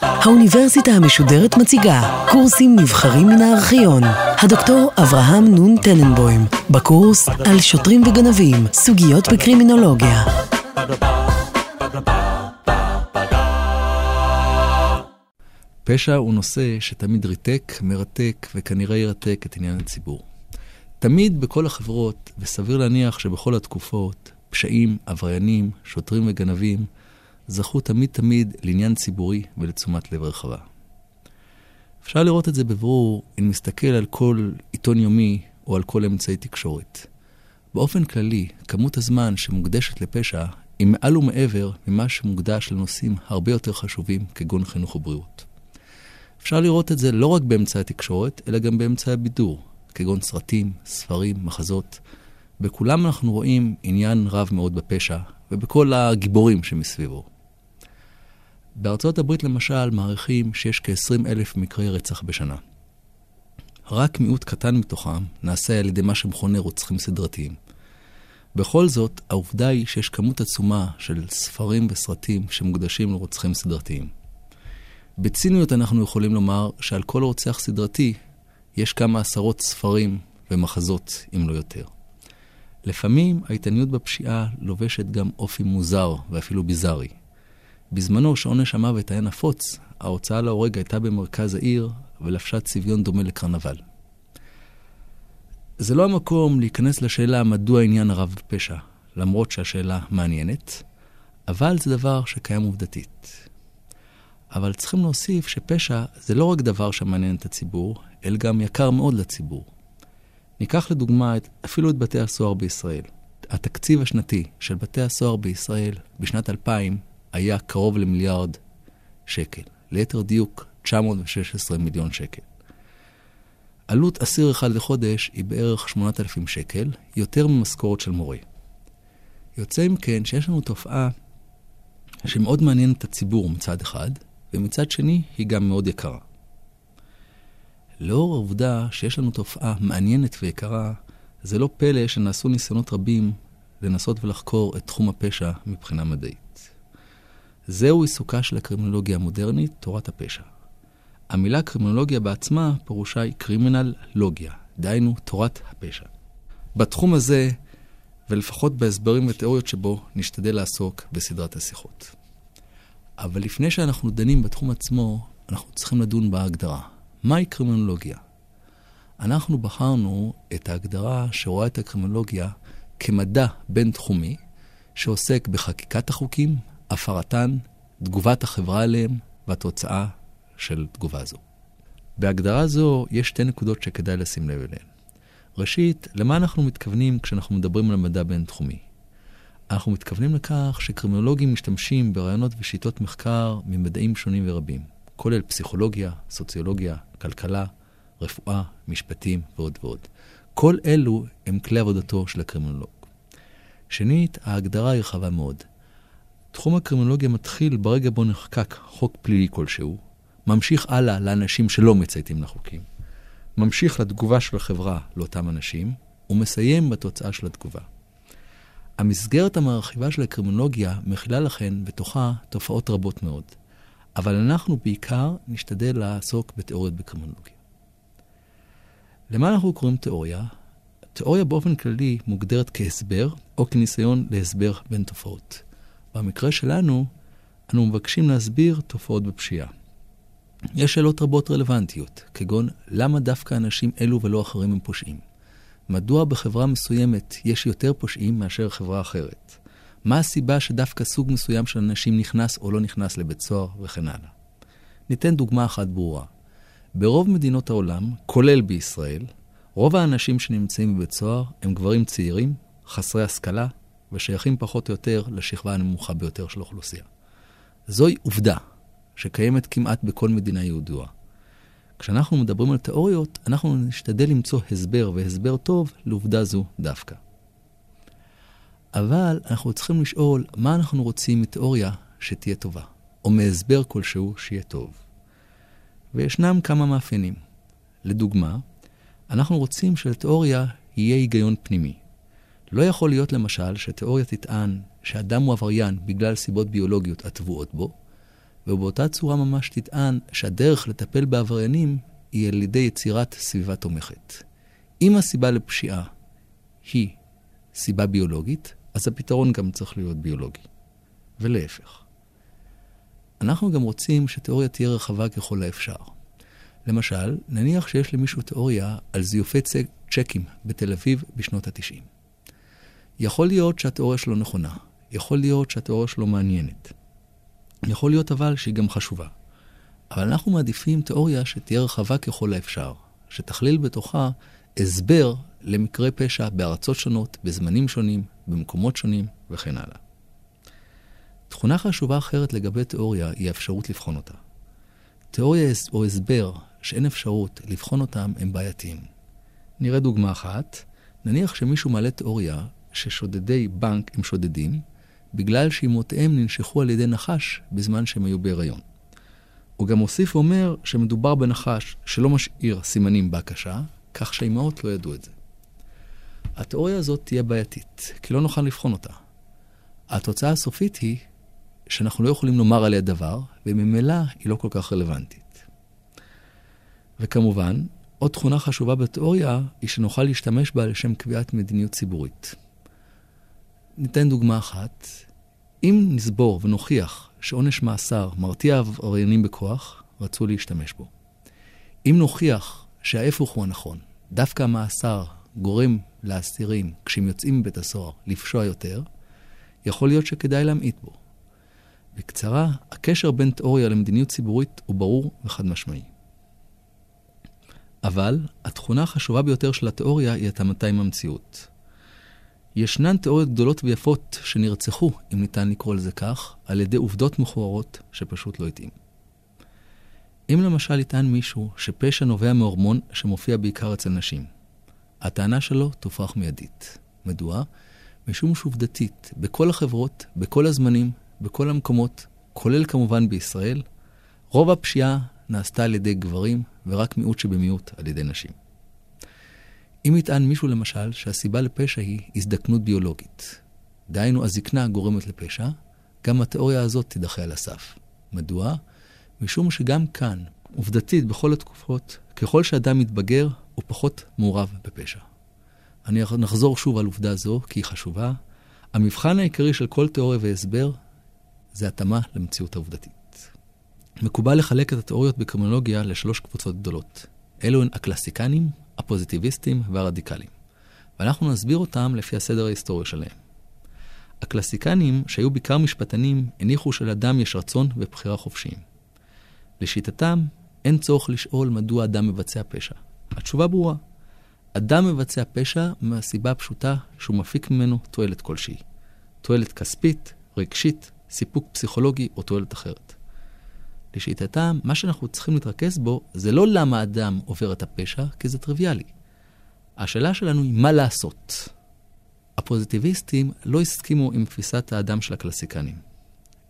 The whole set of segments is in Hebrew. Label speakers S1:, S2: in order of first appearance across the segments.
S1: האוניברסיטה המשודרת מציגה קורסים נבחרים מן הארכיון. הדוקטור אברהם נון טננבוים, בקורס על שוטרים וגנבים, סוגיות בקרימינולוגיה.
S2: פשע הוא נושא שתמיד ריתק, מרתק וכנראה ירתק את עניין הציבור. תמיד בכל החברות, וסביר להניח שבכל התקופות, פשעים, עבריינים, שוטרים וגנבים, זכו תמיד תמיד לעניין ציבורי ולתשומת לב רחבה. אפשר לראות את זה בברור אם נסתכל על כל עיתון יומי או על כל אמצעי תקשורת. באופן כללי, כמות הזמן שמוקדשת לפשע היא מעל ומעבר ממה שמוקדש לנושאים הרבה יותר חשובים כגון חינוך ובריאות. אפשר לראות את זה לא רק באמצעי התקשורת, אלא גם באמצעי הבידור, כגון סרטים, ספרים, מחזות. בכולם אנחנו רואים עניין רב מאוד בפשע, ובכל הגיבורים שמסביבו. בארצות הברית למשל מעריכים שיש כ-20 אלף מקרי רצח בשנה. רק מיעוט קטן מתוכם נעשה על ידי מה שמכונה רוצחים סדרתיים. בכל זאת, העובדה היא שיש כמות עצומה של ספרים וסרטים שמוקדשים לרוצחים סדרתיים. בציניות אנחנו יכולים לומר שעל כל רוצח סדרתי יש כמה עשרות ספרים ומחזות, אם לא יותר. לפעמים ההתעניינות בפשיעה לובשת גם אופי מוזר ואפילו ביזארי. בזמנו, שעונש המוות היה נפוץ, ההוצאה להורג הייתה במרכז העיר ולבשה צביון דומה לקרנבל. זה לא המקום להיכנס לשאלה מדוע עניין הרב בפשע, למרות שהשאלה מעניינת, אבל זה דבר שקיים עובדתית. אבל צריכים להוסיף שפשע זה לא רק דבר שמעניין את הציבור, אלא גם יקר מאוד לציבור. ניקח לדוגמה את, אפילו את בתי הסוהר בישראל. התקציב השנתי של בתי הסוהר בישראל בשנת 2000 היה קרוב למיליארד שקל. ליתר דיוק, 916 מיליון שקל. עלות אסיר אחד לחודש היא בערך 8,000 שקל, יותר ממשכורת של מורה. יוצא אם כן שיש לנו תופעה שמאוד מעניינת את הציבור מצד אחד, ומצד שני היא גם מאוד יקרה. לאור העובדה שיש לנו תופעה מעניינת ויקרה, זה לא פלא שנעשו ניסיונות רבים לנסות ולחקור את תחום הפשע מבחינה מדעית. זהו עיסוקה של הקרימינולוגיה המודרנית, תורת הפשע. המילה קרימינולוגיה בעצמה פירושה היא קרימינל לוגיה, דהיינו תורת הפשע. בתחום הזה, ולפחות בהסברים ותיאוריות שבו, נשתדל לעסוק בסדרת השיחות. אבל לפני שאנחנו דנים בתחום עצמו, אנחנו צריכים לדון בהגדרה. מהי קרימינולוגיה? אנחנו בחרנו את ההגדרה שרואה את הקרימינולוגיה כמדע בין-תחומי, שעוסק בחקיקת החוקים, הפרתן, תגובת החברה עליהם והתוצאה של תגובה זו. בהגדרה זו יש שתי נקודות שכדאי לשים לב אליהן. ראשית, למה אנחנו מתכוונים כשאנחנו מדברים על מדע בין-תחומי? אנחנו מתכוונים לכך שקרימינולוגים משתמשים ברעיונות ושיטות מחקר ממדעים שונים ורבים, כולל פסיכולוגיה, סוציולוגיה, כלכלה, רפואה, משפטים ועוד ועוד. כל אלו הם כלי עבודתו של הקרימינולוג. שנית, ההגדרה היא רחבה מאוד. תחום הקרימינולוגיה מתחיל ברגע בו נחקק חוק פלילי כלשהו, ממשיך הלאה לאנשים שלא מצייתים לחוקים, ממשיך לתגובה של החברה לאותם אנשים, ומסיים בתוצאה של התגובה. המסגרת המרחיבה של הקרימינולוגיה מכילה לכן בתוכה תופעות רבות מאוד, אבל אנחנו בעיקר נשתדל לעסוק בתיאוריות בקרימינולוגיה. למה אנחנו קוראים תיאוריה? תיאוריה באופן כללי מוגדרת כהסבר או כניסיון להסבר בין תופעות. במקרה שלנו, אנו מבקשים להסביר תופעות בפשיעה. יש שאלות רבות רלוונטיות, כגון למה דווקא אנשים אלו ולא אחרים הם פושעים? מדוע בחברה מסוימת יש יותר פושעים מאשר חברה אחרת? מה הסיבה שדווקא סוג מסוים של אנשים נכנס או לא נכנס לבית סוהר וכן הלאה? ניתן דוגמה אחת ברורה. ברוב מדינות העולם, כולל בישראל, רוב האנשים שנמצאים בבית סוהר הם גברים צעירים, חסרי השכלה, ושייכים פחות או יותר לשכבה הנמוכה ביותר של האוכלוסייה. זוהי עובדה שקיימת כמעט בכל מדינה יהודוה. כשאנחנו מדברים על תיאוריות, אנחנו נשתדל למצוא הסבר, והסבר טוב, לעובדה זו דווקא. אבל אנחנו צריכים לשאול מה אנחנו רוצים מתיאוריה שתהיה טובה, או מהסבר כלשהו שיהיה טוב. וישנם כמה מאפיינים. לדוגמה, אנחנו רוצים שלתיאוריה יהיה היגיון פנימי. לא יכול להיות למשל שתיאוריה תטען שאדם הוא עבריין בגלל סיבות ביולוגיות הטבועות בו, ובאותה צורה ממש תטען שהדרך לטפל בעבריינים היא על ידי יצירת סביבה תומכת. אם הסיבה לפשיעה היא סיבה ביולוגית, אז הפתרון גם צריך להיות ביולוגי. ולהפך. אנחנו גם רוצים שתיאוריה תהיה רחבה ככל האפשר. למשל, נניח שיש למישהו תיאוריה על זיופי צ'קים בתל אביב בשנות ה-90. יכול להיות שהתיאוריה שלו נכונה, יכול להיות שהתיאוריה שלו מעניינת. יכול להיות אבל שהיא גם חשובה. אבל אנחנו מעדיפים תיאוריה שתהיה רחבה ככל האפשר, שתכליל בתוכה הסבר למקרי פשע בארצות שונות, בזמנים שונים, במקומות שונים וכן הלאה. תכונה חשובה אחרת לגבי תיאוריה היא האפשרות לבחון אותה. תיאוריה או הסבר שאין אפשרות לבחון אותם הם בעייתיים. נראה דוגמה אחת. נניח שמישהו מעלה תיאוריה ששודדי בנק הם שודדים, בגלל שאימותיהם ננשכו על ידי נחש בזמן שהם היו בהיריון. הוא גם מוסיף ואומר שמדובר בנחש שלא משאיר סימנים בהקשה, כך שהאימהות לא ידעו את זה. התיאוריה הזאת תהיה בעייתית, כי לא נוכל לבחון אותה. התוצאה הסופית היא שאנחנו לא יכולים לומר עליה דבר, וממילא היא לא כל כך רלוונטית. וכמובן, עוד תכונה חשובה בתיאוריה היא שנוכל להשתמש בה לשם קביעת מדיניות ציבורית. ניתן דוגמה אחת. אם נסבור ונוכיח שעונש מאסר מרתיע עבריינים בכוח, רצו להשתמש בו. אם נוכיח שההפך הוא הנכון, דווקא המאסר גורם לאסירים, כשהם יוצאים מבית הסוהר, לפשוע יותר, יכול להיות שכדאי להמעיט בו. בקצרה, הקשר בין תיאוריה למדיניות ציבורית הוא ברור וחד משמעי. אבל התכונה החשובה ביותר של התיאוריה היא התאמתה עם המציאות. ישנן תיאוריות גדולות ויפות שנרצחו, אם ניתן לקרוא לזה כך, על ידי עובדות מכוערות שפשוט לא התאים. אם למשל יטען מישהו שפשע נובע מהורמון שמופיע בעיקר אצל נשים, הטענה שלו תופרך מיידית. מדוע? משום שעובדתית, בכל החברות, בכל הזמנים, בכל המקומות, כולל כמובן בישראל, רוב הפשיעה נעשתה על ידי גברים, ורק מיעוט שבמיעוט על ידי נשים. אם יטען מישהו למשל שהסיבה לפשע היא הזדקנות ביולוגית, דהיינו הזקנה גורמת לפשע, גם התיאוריה הזאת תידחה על הסף. מדוע? משום שגם כאן, עובדתית בכל התקופות, ככל שאדם מתבגר, הוא פחות מעורב בפשע. אני נחזור שוב על עובדה זו, כי היא חשובה. המבחן העיקרי של כל תיאוריה והסבר זה התאמה למציאות העובדתית. מקובל לחלק את התיאוריות בקרימינולוגיה לשלוש קבוצות גדולות. אלו הן הקלסיקנים, הפוזיטיביסטים והרדיקלים. ואנחנו נסביר אותם לפי הסדר ההיסטורי שלהם. הקלסיקנים, שהיו בעיקר משפטנים, הניחו שלאדם יש רצון ובחירה חופשיים. לשיטתם, אין צורך לשאול מדוע אדם מבצע פשע. התשובה ברורה. אדם מבצע פשע מהסיבה הפשוטה שהוא מפיק ממנו תועלת כלשהי. תועלת כספית, רגשית, סיפוק פסיכולוגי או תועלת אחרת. לשיטתם, מה שאנחנו צריכים להתרכז בו זה לא למה אדם עובר את הפשע, כי זה טריוויאלי. השאלה שלנו היא מה לעשות. הפוזיטיביסטים לא הסכימו עם תפיסת האדם של הקלסיקנים.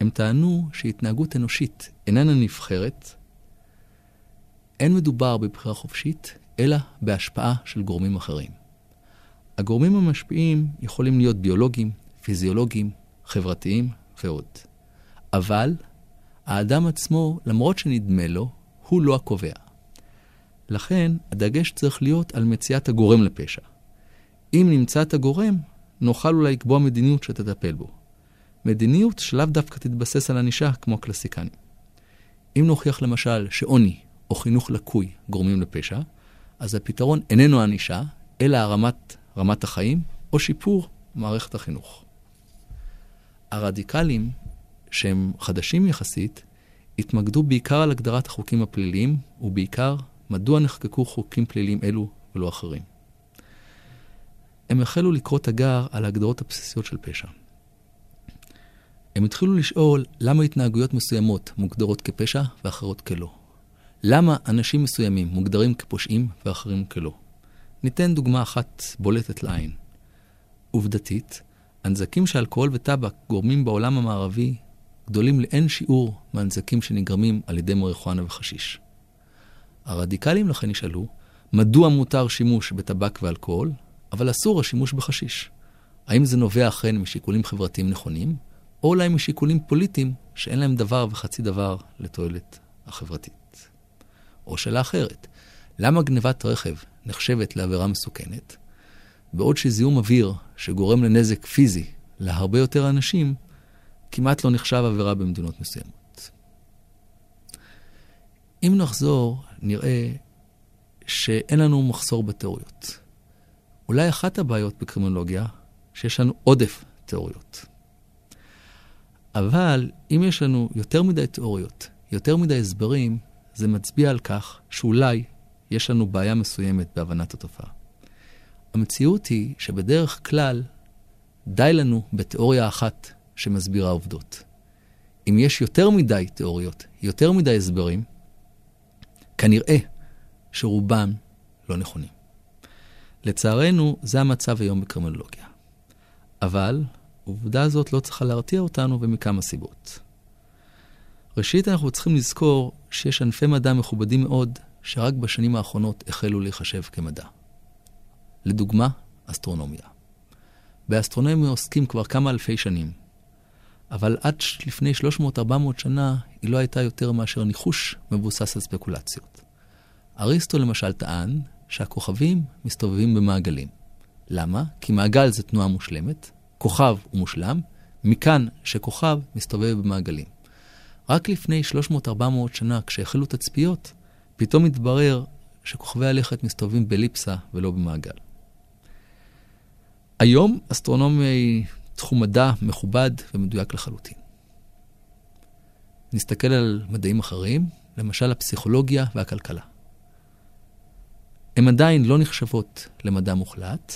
S2: הם טענו שהתנהגות אנושית איננה נבחרת, אין מדובר בבחירה חופשית, אלא בהשפעה של גורמים אחרים. הגורמים המשפיעים יכולים להיות ביולוגיים, פיזיולוגיים, חברתיים ועוד. אבל האדם עצמו, למרות שנדמה לו, הוא לא הקובע. לכן, הדגש צריך להיות על מציאת הגורם לפשע. אם נמצא את הגורם, נוכל אולי לקבוע מדיניות שתטפל בו. מדיניות שלאו דווקא תתבסס על ענישה כמו הקלסיקנים. אם נוכיח למשל שעוני או חינוך לקוי גורמים לפשע, אז הפתרון איננו ענישה, אלא הרמת רמת החיים או שיפור מערכת החינוך. הרדיקלים שהם חדשים יחסית, התמקדו בעיקר על הגדרת החוקים הפליליים, ובעיקר מדוע נחקקו חוקים פליליים אלו ולא אחרים. הם החלו לקרוא תגר על ההגדרות הבסיסיות של פשע. הם התחילו לשאול למה התנהגויות מסוימות מוגדרות כפשע ואחרות כלא. למה אנשים מסוימים מוגדרים כפושעים ואחרים כלא. ניתן דוגמה אחת בולטת לעין. עובדתית, הנזקים שאלכוהול וטבק גורמים בעולם המערבי גדולים לאין שיעור מהנזקים שנגרמים על ידי מריחואנה וחשיש. הרדיקלים לכן ישאלו, מדוע מותר שימוש בטבק ואלכוהול, אבל אסור השימוש בחשיש? האם זה נובע אכן משיקולים חברתיים נכונים, או אולי משיקולים פוליטיים שאין להם דבר וחצי דבר לתועלת החברתית. או שאלה אחרת, למה גנבת רכב נחשבת לעבירה מסוכנת, בעוד שזיהום אוויר שגורם לנזק פיזי להרבה יותר אנשים, כמעט לא נחשב עבירה במדינות מסוימות. אם נחזור, נראה שאין לנו מחסור בתיאוריות. אולי אחת הבעיות בקרימינולוגיה, שיש לנו עודף תיאוריות. אבל אם יש לנו יותר מדי תיאוריות, יותר מדי הסברים, זה מצביע על כך שאולי יש לנו בעיה מסוימת בהבנת התופעה. המציאות היא שבדרך כלל די לנו בתיאוריה אחת שמסבירה עובדות. אם יש יותר מדי תיאוריות, יותר מדי הסברים, כנראה שרובם לא נכונים. לצערנו, זה המצב היום בקרימינולוגיה. אבל העובדה הזאת לא צריכה להרתיע אותנו ומכמה סיבות. ראשית, אנחנו צריכים לזכור שיש ענפי מדע מכובדים מאוד, שרק בשנים האחרונות החלו להיחשב כמדע. לדוגמה, אסטרונומיה. באסטרונומיה עוסקים כבר כמה אלפי שנים, אבל עד לפני 300-400 שנה היא לא הייתה יותר מאשר ניחוש מבוסס על ספקולציות. אריסטו למשל טען שהכוכבים מסתובבים במעגלים. למה? כי מעגל זה תנועה מושלמת, כוכב הוא מושלם, מכאן שכוכב מסתובב במעגלים. רק לפני 300-400 שנה, כשהחלו תצפיות, פתאום התברר שכוכבי הלכת מסתובבים בליפסה ולא במעגל. היום אסטרונומיה היא תחום מדע מכובד ומדויק לחלוטין. נסתכל על מדעים אחרים, למשל הפסיכולוגיה והכלכלה. הן עדיין לא נחשבות למדע מוחלט,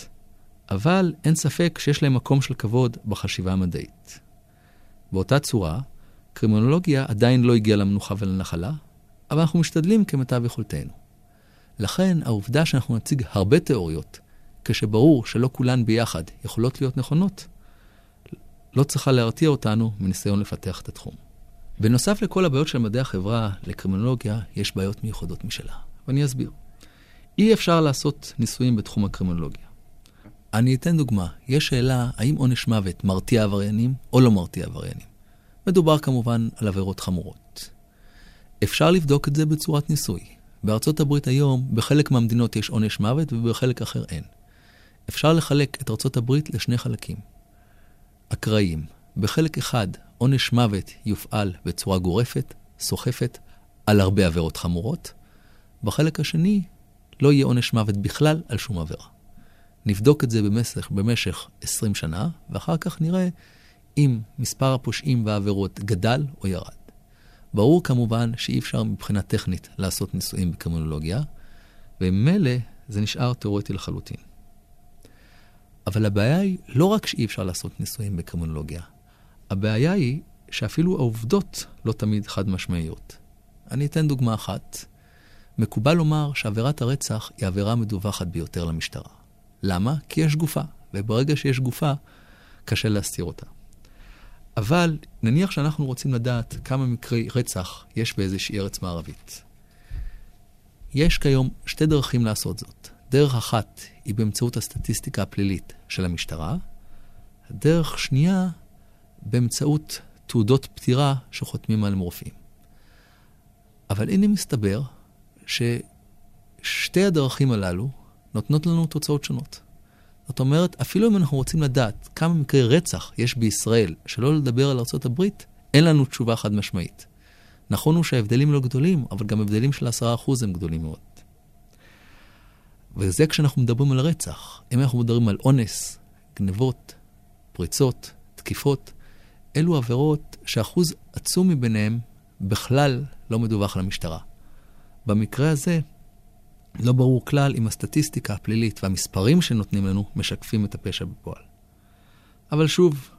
S2: אבל אין ספק שיש להם מקום של כבוד בחשיבה המדעית. באותה צורה, קרימינולוגיה עדיין לא הגיעה למנוחה ולנחלה, אבל אנחנו משתדלים כמיטב יכולתנו. לכן, העובדה שאנחנו נציג הרבה תיאוריות, כשברור שלא כולן ביחד יכולות להיות נכונות, לא צריכה להרתיע אותנו מניסיון לפתח את התחום. בנוסף לכל הבעיות של מדעי החברה, לקרימינולוגיה יש בעיות מיוחדות משלה, ואני אסביר. אי אפשר לעשות ניסויים בתחום הקרימינולוגיה. אני אתן דוגמה. יש שאלה האם עונש מוות מרתיע עבריינים או לא מרתיע עבריינים. מדובר כמובן על עבירות חמורות. אפשר לבדוק את זה בצורת ניסוי. בארצות הברית היום, בחלק מהמדינות יש עונש מוות ובחלק אחר אין. אפשר לחלק את ארצות הברית לשני חלקים. אקראיים. בחלק אחד, עונש מוות יופעל בצורה גורפת, סוחפת, על הרבה עבירות חמורות. בחלק השני, לא יהיה עונש מוות בכלל על שום עבירה. נבדוק את זה במשך, במשך 20 שנה, ואחר כך נראה אם מספר הפושעים והעבירות גדל או ירד. ברור כמובן שאי אפשר מבחינה טכנית לעשות ניסויים בקרימינולוגיה, וממילא זה נשאר תיאורטי לחלוטין. אבל הבעיה היא לא רק שאי אפשר לעשות ניסויים בקרימינולוגיה, הבעיה היא שאפילו העובדות לא תמיד חד משמעיות. אני אתן דוגמה אחת. מקובל לומר שעבירת הרצח היא העבירה המדווחת ביותר למשטרה. למה? כי יש גופה, וברגע שיש גופה, קשה להסתיר אותה. אבל נניח שאנחנו רוצים לדעת כמה מקרי רצח יש באיזושהי ארץ מערבית. יש כיום שתי דרכים לעשות זאת. דרך אחת היא באמצעות הסטטיסטיקה הפלילית של המשטרה, דרך שנייה באמצעות תעודות פטירה שחותמים על מורפים. אבל הנה מסתבר ששתי הדרכים הללו נותנות לנו תוצאות שונות. זאת אומרת, אפילו אם אנחנו רוצים לדעת כמה מקרי רצח יש בישראל, שלא לדבר על ארה"ב, אין לנו תשובה חד משמעית. נכון הוא שההבדלים לא גדולים, אבל גם הבדלים של 10% הם גדולים מאוד. וזה כשאנחנו מדברים על רצח. אם אנחנו מדברים על אונס, גנבות, פריצות, תקיפות, אלו עבירות שאחוז עצום מביניהם בכלל לא מדווח למשטרה. במקרה הזה, לא ברור כלל אם הסטטיסטיקה הפלילית והמספרים שנותנים לנו משקפים את הפשע בפועל. אבל שוב,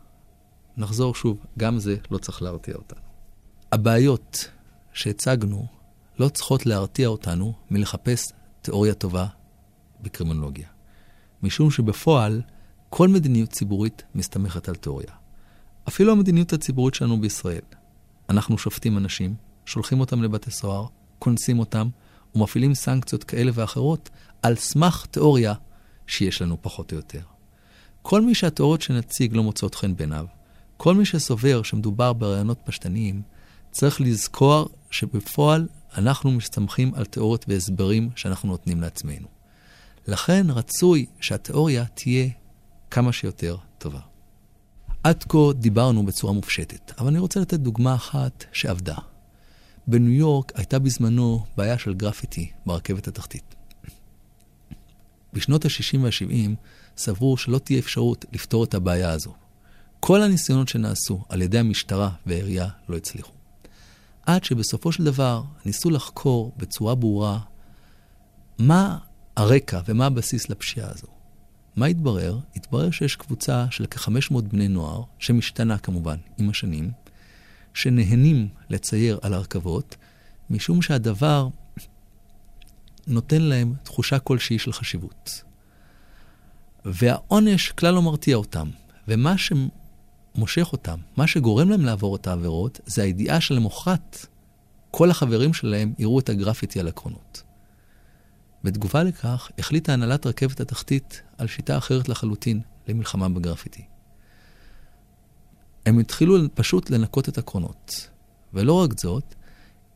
S2: נחזור שוב, גם זה לא צריך להרתיע אותנו. הבעיות שהצגנו לא צריכות להרתיע אותנו מלחפש תיאוריה טובה בקרימינולוגיה. משום שבפועל, כל מדיניות ציבורית מסתמכת על תיאוריה. אפילו המדיניות הציבורית שלנו בישראל. אנחנו שופטים אנשים, שולחים אותם לבתי סוהר, קונסים אותם, ומפעילים סנקציות כאלה ואחרות על סמך תיאוריה שיש לנו פחות או יותר. כל מי שהתיאוריות שנציג לא מוצאות חן בעיניו, כל מי שסובר שמדובר ברעיונות פשטניים, צריך לזכור שבפועל אנחנו מסתמכים על תיאוריות והסברים שאנחנו נותנים לעצמנו. לכן רצוי שהתיאוריה תהיה כמה שיותר טובה. עד כה דיברנו בצורה מופשטת, אבל אני רוצה לתת דוגמה אחת שעבדה. בניו יורק הייתה בזמנו בעיה של גרפיטי ברכבת התחתית. בשנות ה-60 וה-70 סברו שלא תהיה אפשרות לפתור את הבעיה הזו. כל הניסיונות שנעשו על ידי המשטרה והעירייה לא הצליחו. עד שבסופו של דבר ניסו לחקור בצורה ברורה מה הרקע ומה הבסיס לפשיעה הזו. מה התברר? התברר שיש קבוצה של כ-500 בני נוער, שמשתנה כמובן עם השנים, שנהנים לצייר על הרכבות, משום שהדבר נותן להם תחושה כלשהי של חשיבות. והעונש כלל לא מרתיע אותם, ומה שמושך אותם, מה שגורם להם לעבור את העבירות, זה הידיעה שלמחרת כל החברים שלהם יראו את הגרפיטי על הקרונות. בתגובה לכך, החליטה הנהלת רכבת התחתית על שיטה אחרת לחלוטין למלחמה בגרפיטי. הם התחילו פשוט לנקות את הקרונות. ולא רק זאת,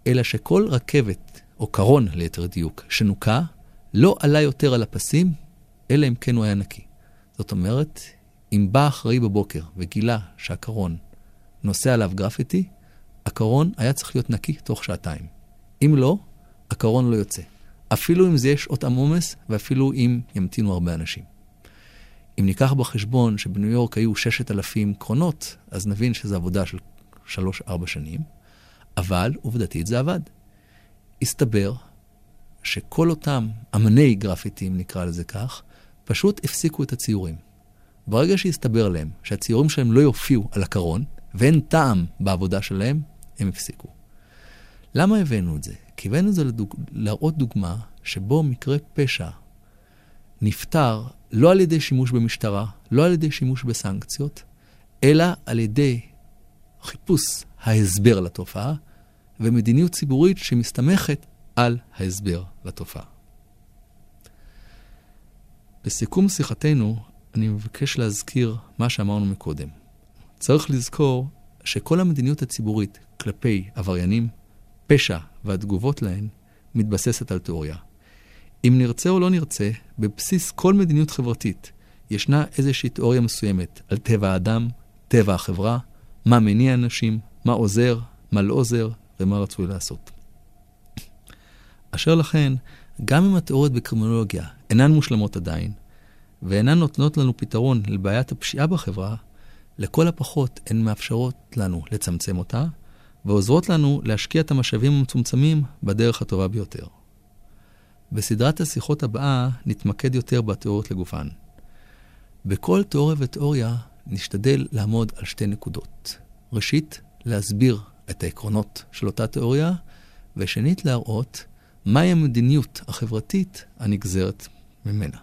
S2: אלא שכל רכבת, או קרון ליתר דיוק, שנוקה, לא עלה יותר על הפסים, אלא אם כן הוא היה נקי. זאת אומרת, אם בא אחראי בבוקר וגילה שהקרון נוסע עליו גרפיטי, הקרון היה צריך להיות נקי תוך שעתיים. אם לא, הקרון לא יוצא. אפילו אם זה יש שעות עמומס, ואפילו אם ימתינו הרבה אנשים. אם ניקח בחשבון שבניו יורק היו 6,000 קרונות, אז נבין שזו עבודה של 3-4 שנים, אבל עובדתית זה עבד. הסתבר שכל אותם אמני גרפיטים, נקרא לזה כך, פשוט הפסיקו את הציורים. ברגע שהסתבר להם שהציורים שלהם לא יופיעו על הקרון, ואין טעם בעבודה שלהם, הם הפסיקו. למה הבאנו את זה? כי הבאנו את זה לדוג... להראות דוגמה שבו מקרה פשע נפתר לא על ידי שימוש במשטרה, לא על ידי שימוש בסנקציות, אלא על ידי חיפוש ההסבר לתופעה ומדיניות ציבורית שמסתמכת על ההסבר לתופעה. בסיכום שיחתנו, אני מבקש להזכיר מה שאמרנו מקודם. צריך לזכור שכל המדיניות הציבורית כלפי עבריינים, פשע והתגובות להן מתבססת על תיאוריה. אם נרצה או לא נרצה, בבסיס כל מדיניות חברתית ישנה איזושהי תיאוריה מסוימת על טבע האדם, טבע החברה, מה מניע אנשים, מה עוזר, מה לא עוזר ומה רצוי לעשות. אשר לכן, גם אם התיאוריות בקרימינולוגיה אינן מושלמות עדיין, ואינן נותנות לנו פתרון לבעיית הפשיעה בחברה, לכל הפחות הן מאפשרות לנו לצמצם אותה, ועוזרות לנו להשקיע את המשאבים המצומצמים בדרך הטובה ביותר. בסדרת השיחות הבאה נתמקד יותר בתיאוריות לגופן. בכל תיאוריה ותיאוריה נשתדל לעמוד על שתי נקודות. ראשית, להסביר את העקרונות של אותה תיאוריה, ושנית, להראות מהי המדיניות החברתית הנגזרת ממנה.